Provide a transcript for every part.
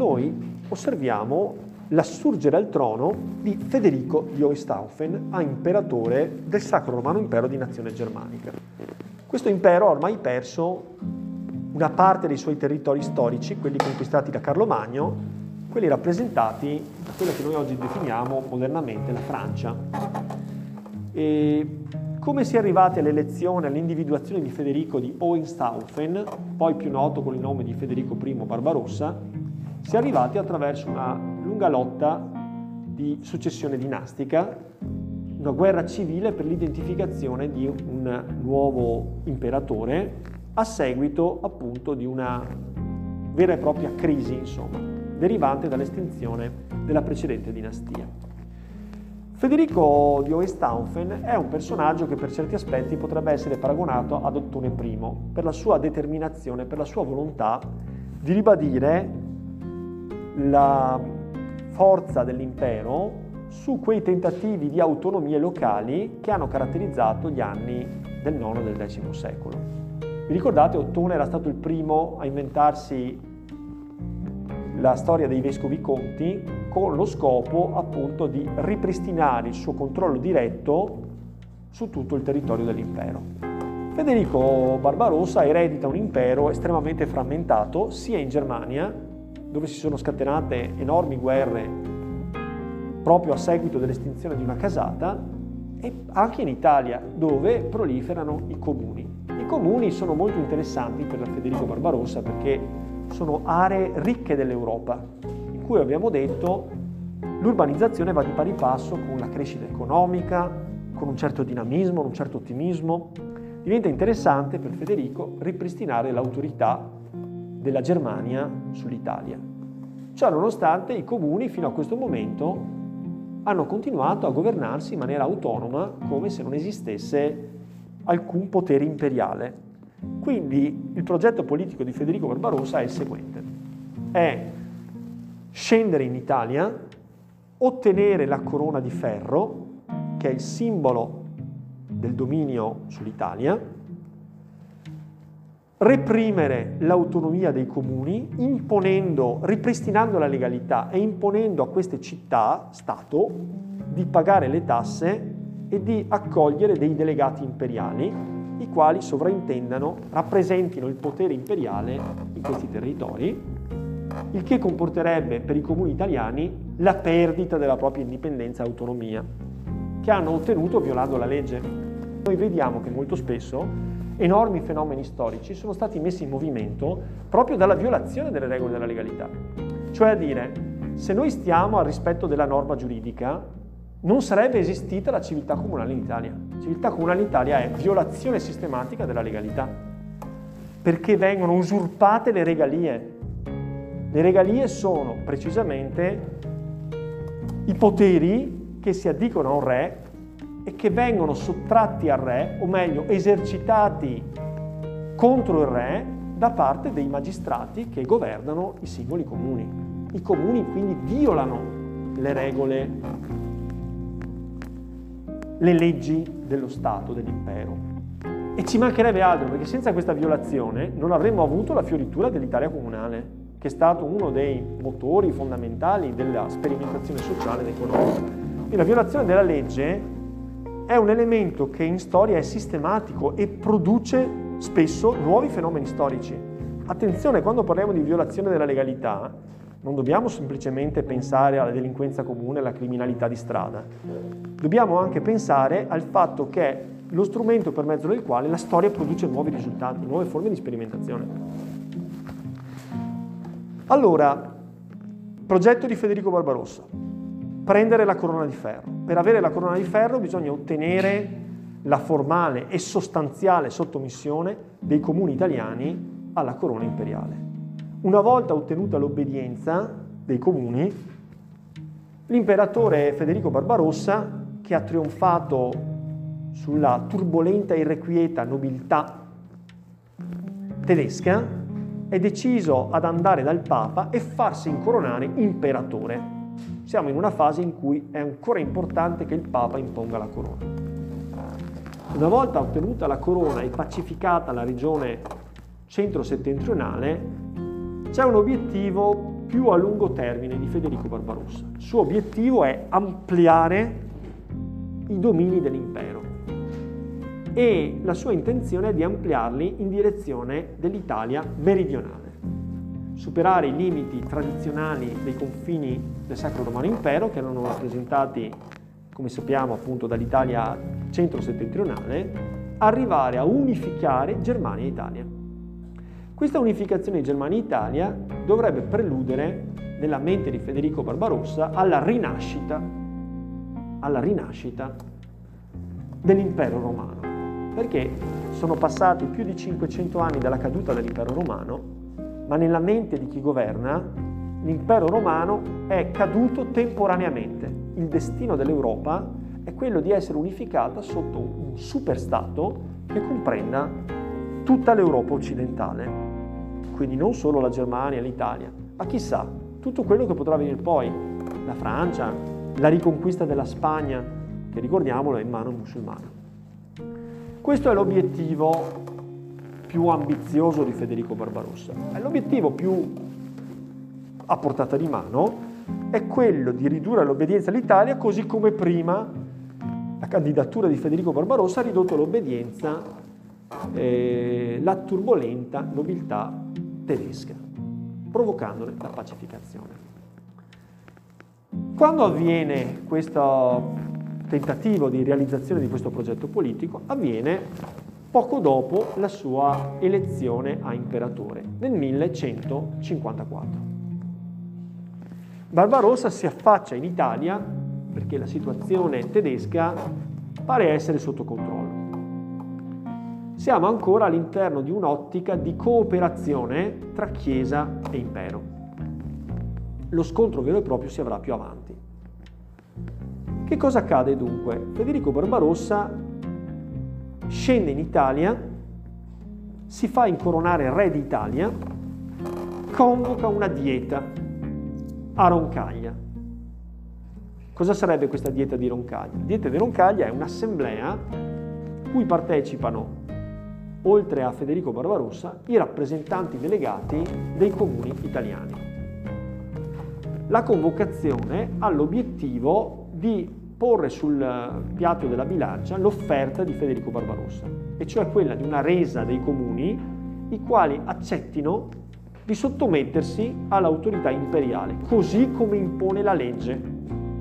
noi osserviamo l'assurgere al trono di Federico di Hohenstaufen a imperatore del Sacro Romano Impero di Nazione Germanica. Questo impero ha ormai perso una parte dei suoi territori storici, quelli conquistati da Carlo Magno, quelli rappresentati da quello che noi oggi definiamo modernamente la Francia. E come si è arrivati all'elezione, all'individuazione di Federico di Hohenstaufen, poi più noto con il nome di Federico I Barbarossa, si è arrivati attraverso una lunga lotta di successione dinastica, una guerra civile per l'identificazione di un nuovo imperatore a seguito appunto di una vera e propria crisi, insomma, derivante dall'estinzione della precedente dinastia. Federico di Hohenstaufen è un personaggio che per certi aspetti potrebbe essere paragonato ad Ottone I per la sua determinazione, per la sua volontà di ribadire la forza dell'impero su quei tentativi di autonomie locali che hanno caratterizzato gli anni del IX e del X secolo. Vi ricordate, Ottone era stato il primo a inventarsi la storia dei vescovi conti con lo scopo appunto di ripristinare il suo controllo diretto su tutto il territorio dell'impero. Federico Barbarossa eredita un impero estremamente frammentato sia in Germania, dove si sono scatenate enormi guerre proprio a seguito dell'estinzione di una casata, e anche in Italia, dove proliferano i comuni. I comuni sono molto interessanti per Federico Barbarossa perché sono aree ricche dell'Europa, in cui abbiamo detto l'urbanizzazione va di pari passo con la crescita economica, con un certo dinamismo, un certo ottimismo. Diventa interessante per Federico ripristinare l'autorità della Germania sull'Italia. Ciò nonostante i comuni fino a questo momento hanno continuato a governarsi in maniera autonoma come se non esistesse alcun potere imperiale. Quindi il progetto politico di Federico Barbarossa è il seguente. È scendere in Italia, ottenere la corona di ferro, che è il simbolo del dominio sull'Italia, reprimere l'autonomia dei comuni, imponendo, ripristinando la legalità e imponendo a queste città, Stato, di pagare le tasse e di accogliere dei delegati imperiali, i quali sovraintendano, rappresentino il potere imperiale in questi territori, il che comporterebbe per i comuni italiani la perdita della propria indipendenza e autonomia, che hanno ottenuto violando la legge. Noi vediamo che molto spesso enormi fenomeni storici sono stati messi in movimento proprio dalla violazione delle regole della legalità. Cioè a dire, se noi stiamo al rispetto della norma giuridica, non sarebbe esistita la civiltà comunale in Italia. Civiltà comunale in Italia è violazione sistematica della legalità, perché vengono usurpate le regalie. Le regalie sono precisamente i poteri che si addicono a un re e che vengono sottratti al re, o meglio esercitati contro il re da parte dei magistrati che governano i singoli comuni. I comuni quindi violano le regole, le leggi dello Stato, dell'impero. E ci mancherebbe altro, perché senza questa violazione non avremmo avuto la fioritura dell'Italia comunale, che è stato uno dei motori fondamentali della sperimentazione sociale ed economica. Quindi la violazione della legge è un elemento che in storia è sistematico e produce spesso nuovi fenomeni storici. Attenzione, quando parliamo di violazione della legalità, non dobbiamo semplicemente pensare alla delinquenza comune, alla criminalità di strada. Dobbiamo anche pensare al fatto che è lo strumento per mezzo del quale la storia produce nuovi risultati, nuove forme di sperimentazione. Allora, progetto di Federico Barbarossa prendere la corona di ferro. Per avere la corona di ferro bisogna ottenere la formale e sostanziale sottomissione dei comuni italiani alla corona imperiale. Una volta ottenuta l'obbedienza dei comuni, l'imperatore Federico Barbarossa, che ha trionfato sulla turbolenta e irrequieta nobiltà tedesca, è deciso ad andare dal Papa e farsi incoronare imperatore siamo in una fase in cui è ancora importante che il Papa imponga la corona. Una volta ottenuta la corona e pacificata la regione centro-settentrionale, c'è un obiettivo più a lungo termine di Federico Barbarossa. Il suo obiettivo è ampliare i domini dell'impero e la sua intenzione è di ampliarli in direzione dell'Italia meridionale, superare i limiti tradizionali dei confini del Sacro Romano Impero che erano rappresentati, come sappiamo, appunto dall'Italia centro-settentrionale, arrivare a unificare Germania e Italia. Questa unificazione di Germania e Italia dovrebbe preludere nella mente di Federico Barbarossa alla rinascita, alla rinascita dell'impero romano perché sono passati più di 500 anni dalla caduta dell'impero romano, ma nella mente di chi governa l'impero romano è caduto temporaneamente. Il destino dell'Europa è quello di essere unificata sotto un superstato che comprenda tutta l'Europa occidentale, quindi non solo la Germania l'Italia, ma chissà, tutto quello che potrà venire poi, la Francia, la riconquista della Spagna, che ricordiamolo è in mano musulmana. Questo è l'obiettivo più ambizioso di Federico Barbarossa. L'obiettivo più a portata di mano è quello di ridurre l'obbedienza all'Italia così come prima la candidatura di Federico Barbarossa ha ridotto l'obbedienza, eh, la turbolenta nobiltà tedesca, provocandone la pacificazione. Quando avviene questo tentativo di realizzazione di questo progetto politico avviene poco dopo la sua elezione a imperatore, nel 1154. Barbarossa si affaccia in Italia perché la situazione tedesca pare essere sotto controllo. Siamo ancora all'interno di un'ottica di cooperazione tra Chiesa e Impero. Lo scontro vero e proprio si avrà più avanti. Che cosa accade dunque? Federico Barbarossa scende in Italia, si fa incoronare re d'Italia, convoca una dieta a Roncaglia. Cosa sarebbe questa dieta di Roncaglia? La dieta di Roncaglia è un'assemblea cui partecipano, oltre a Federico Barbarossa, i rappresentanti delegati dei comuni italiani. La convocazione ha l'obiettivo di porre sul piatto della bilancia l'offerta di Federico Barbarossa, e cioè quella di una resa dei comuni i quali accettino di sottomettersi all'autorità imperiale, così come impone la legge,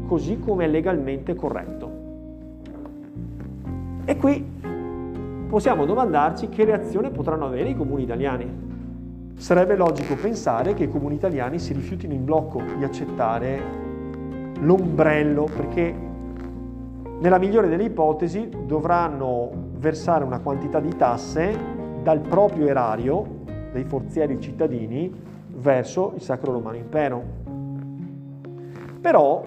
così come è legalmente corretto. E qui possiamo domandarci che reazione potranno avere i comuni italiani. Sarebbe logico pensare che i comuni italiani si rifiutino in blocco di accettare l'ombrello, perché nella migliore delle ipotesi dovranno versare una quantità di tasse dal proprio erario, dei forzieri cittadini, verso il Sacro Romano Impero. Però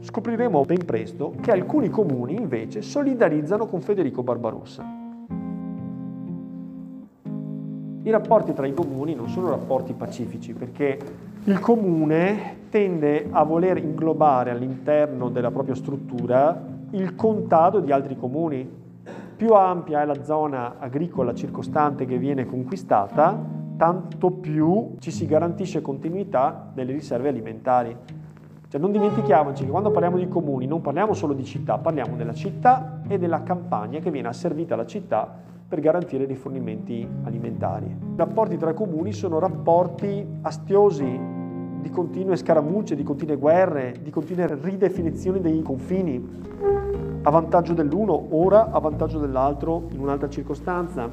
scopriremo ben presto che alcuni comuni invece solidarizzano con Federico Barbarossa. I rapporti tra i comuni non sono rapporti pacifici perché il comune tende a voler inglobare all'interno della propria struttura il contado di altri comuni. Più ampia è la zona agricola circostante che viene conquistata, tanto più ci si garantisce continuità delle riserve alimentari. Cioè non dimentichiamoci che quando parliamo di comuni non parliamo solo di città, parliamo della città e della campagna che viene asservita alla città per garantire i rifornimenti alimentari. I rapporti tra comuni sono rapporti astiosi, di continue scaramucce, di continue guerre, di continue ridefinizioni dei confini, a vantaggio dell'uno, ora a vantaggio dell'altro in un'altra circostanza.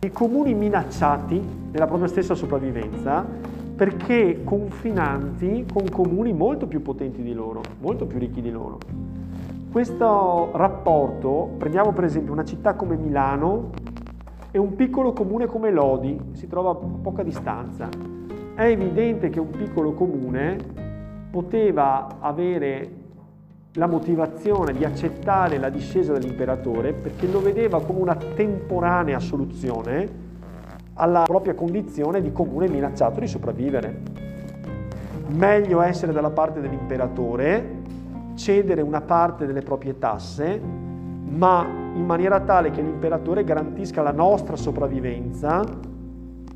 I comuni minacciati nella propria stessa sopravvivenza perché confinanti con comuni molto più potenti di loro, molto più ricchi di loro. Questo rapporto, prendiamo per esempio una città come Milano e un piccolo comune come Lodi, si trova a poca distanza è evidente che un piccolo comune poteva avere la motivazione di accettare la discesa dell'imperatore perché lo vedeva come una temporanea soluzione alla propria condizione di comune minacciato di sopravvivere. Meglio essere dalla parte dell'imperatore, cedere una parte delle proprie tasse, ma in maniera tale che l'imperatore garantisca la nostra sopravvivenza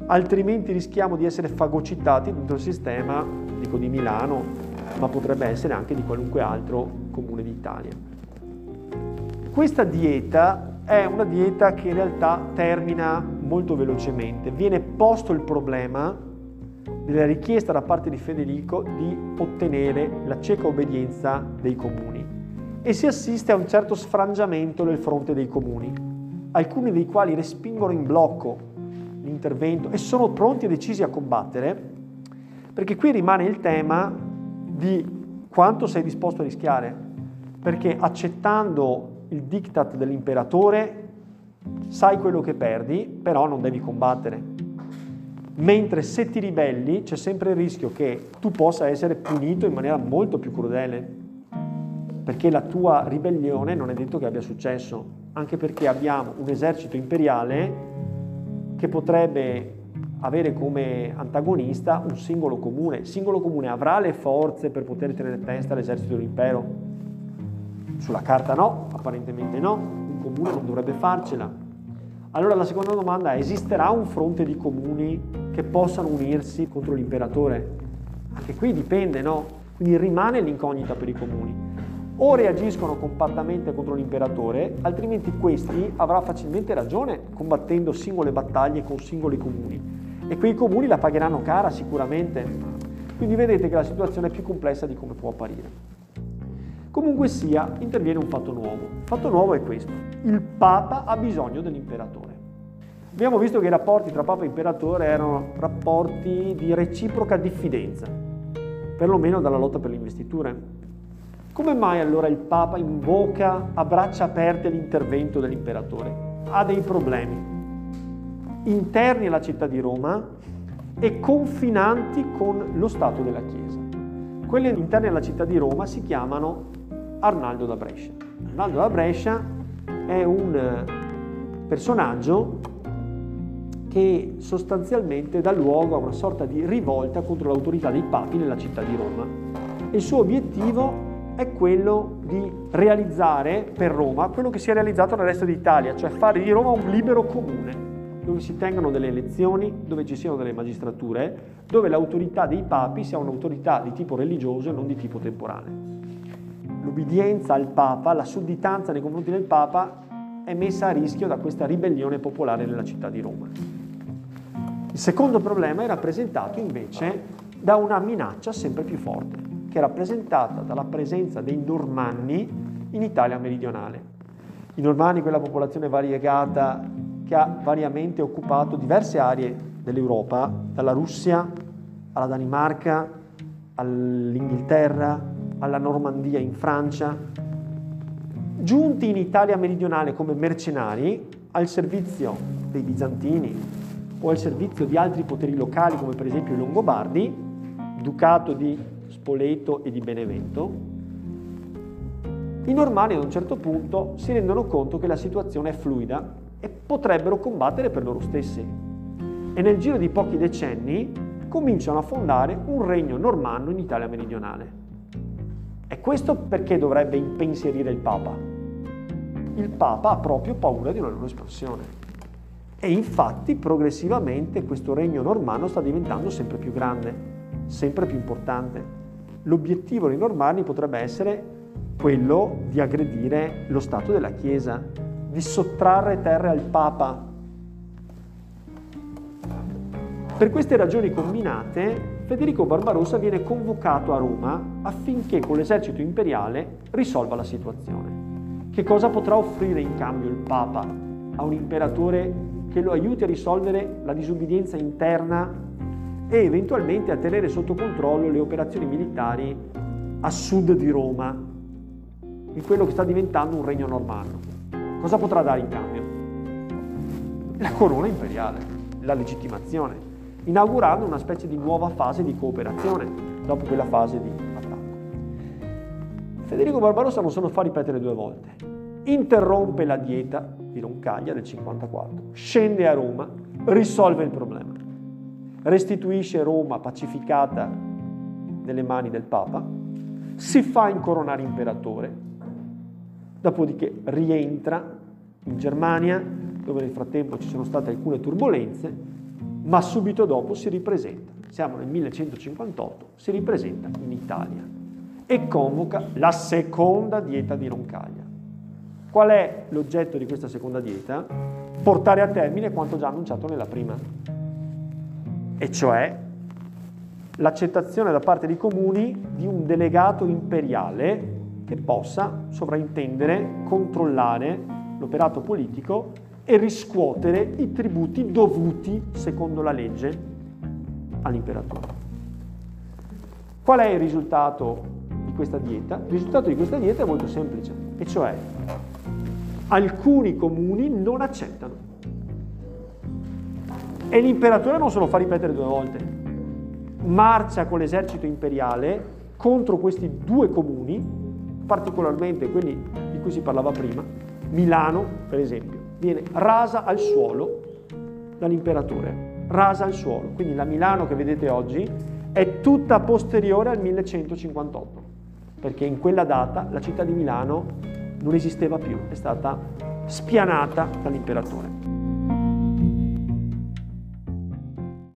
altrimenti rischiamo di essere fagocitati dentro il sistema, dico di Milano, ma potrebbe essere anche di qualunque altro comune d'Italia. Questa dieta è una dieta che in realtà termina molto velocemente. Viene posto il problema della richiesta da parte di Federico di ottenere la cieca obbedienza dei comuni e si assiste a un certo sfrangiamento nel fronte dei comuni, alcuni dei quali respingono in blocco l'intervento e sono pronti e decisi a combattere, perché qui rimane il tema di quanto sei disposto a rischiare, perché accettando il diktat dell'imperatore sai quello che perdi, però non devi combattere. Mentre se ti ribelli c'è sempre il rischio che tu possa essere punito in maniera molto più crudele, perché la tua ribellione non è detto che abbia successo, anche perché abbiamo un esercito imperiale che potrebbe avere come antagonista un singolo comune. Il singolo comune avrà le forze per poter tenere testa all'esercito dell'impero? Sulla carta no, apparentemente no, un comune non dovrebbe farcela. Allora la seconda domanda è, esisterà un fronte di comuni che possano unirsi contro l'imperatore? Anche qui dipende, no? Quindi rimane l'incognita per i comuni o reagiscono compattamente contro l'imperatore, altrimenti questi avrà facilmente ragione combattendo singole battaglie con singoli comuni e quei comuni la pagheranno cara sicuramente. Quindi vedete che la situazione è più complessa di come può apparire. Comunque sia, interviene un fatto nuovo. Il fatto nuovo è questo. Il Papa ha bisogno dell'imperatore. Abbiamo visto che i rapporti tra Papa e Imperatore erano rapporti di reciproca diffidenza, perlomeno dalla lotta per le investiture. Come mai allora il Papa invoca a braccia aperte l'intervento dell'imperatore? Ha dei problemi interni alla città di Roma e confinanti con lo Stato della Chiesa. Quelle interne alla città di Roma si chiamano Arnaldo da Brescia. Arnaldo da Brescia è un personaggio che sostanzialmente dà luogo a una sorta di rivolta contro l'autorità dei papi nella città di Roma. Il suo obiettivo è quello di realizzare per Roma quello che si è realizzato nel resto d'Italia, cioè fare di Roma un libero comune, dove si tengano delle elezioni, dove ci siano delle magistrature, dove l'autorità dei papi sia un'autorità di tipo religioso e non di tipo temporale. L'obbedienza al Papa, la sudditanza nei confronti del Papa è messa a rischio da questa ribellione popolare nella città di Roma. Il secondo problema è rappresentato invece da una minaccia sempre più forte che è rappresentata dalla presenza dei normanni in Italia meridionale. I normanni, quella popolazione variegata che ha variamente occupato diverse aree dell'Europa, dalla Russia alla Danimarca, all'Inghilterra, alla Normandia in Francia, giunti in Italia meridionale come mercenari al servizio dei bizantini o al servizio di altri poteri locali come per esempio i Longobardi, ducato di Spoleto e di Benevento, i normanni ad un certo punto si rendono conto che la situazione è fluida e potrebbero combattere per loro stessi. E nel giro di pochi decenni cominciano a fondare un regno normanno in Italia meridionale. E questo perché dovrebbe impensierire il Papa? Il Papa ha proprio paura di una loro espansione. E infatti progressivamente questo regno normanno sta diventando sempre più grande, sempre più importante l'obiettivo dei normanni potrebbe essere quello di aggredire lo Stato della Chiesa, di sottrarre terre al Papa. Per queste ragioni combinate, Federico Barbarossa viene convocato a Roma affinché con l'esercito imperiale risolva la situazione. Che cosa potrà offrire in cambio il Papa a un imperatore che lo aiuti a risolvere la disubbidienza interna e eventualmente a tenere sotto controllo le operazioni militari a sud di Roma, in quello che sta diventando un regno normanno. Cosa potrà dare in cambio? La corona imperiale, la legittimazione, inaugurando una specie di nuova fase di cooperazione dopo quella fase di attacco. Federico Barbarossa non se lo fa ripetere due volte. Interrompe la dieta di Roncaglia del 54, scende a Roma, risolve il problema restituisce Roma pacificata nelle mani del Papa, si fa incoronare imperatore, dopodiché rientra in Germania, dove nel frattempo ci sono state alcune turbulenze, ma subito dopo si ripresenta, siamo nel 1158, si ripresenta in Italia e convoca la seconda dieta di Roncaglia. Qual è l'oggetto di questa seconda dieta? Portare a termine quanto già annunciato nella prima, e cioè l'accettazione da parte dei comuni di un delegato imperiale che possa sovraintendere, controllare l'operato politico e riscuotere i tributi dovuti secondo la legge all'imperatore. Qual è il risultato di questa dieta? Il risultato di questa dieta è molto semplice, e cioè alcuni comuni non accettano. E l'imperatore non se lo fa ripetere due volte. Marcia con l'esercito imperiale contro questi due comuni, particolarmente quelli di cui si parlava prima, Milano per esempio, viene rasa al suolo dall'imperatore, rasa al suolo. Quindi la Milano che vedete oggi è tutta posteriore al 1158, perché in quella data la città di Milano non esisteva più, è stata spianata dall'imperatore.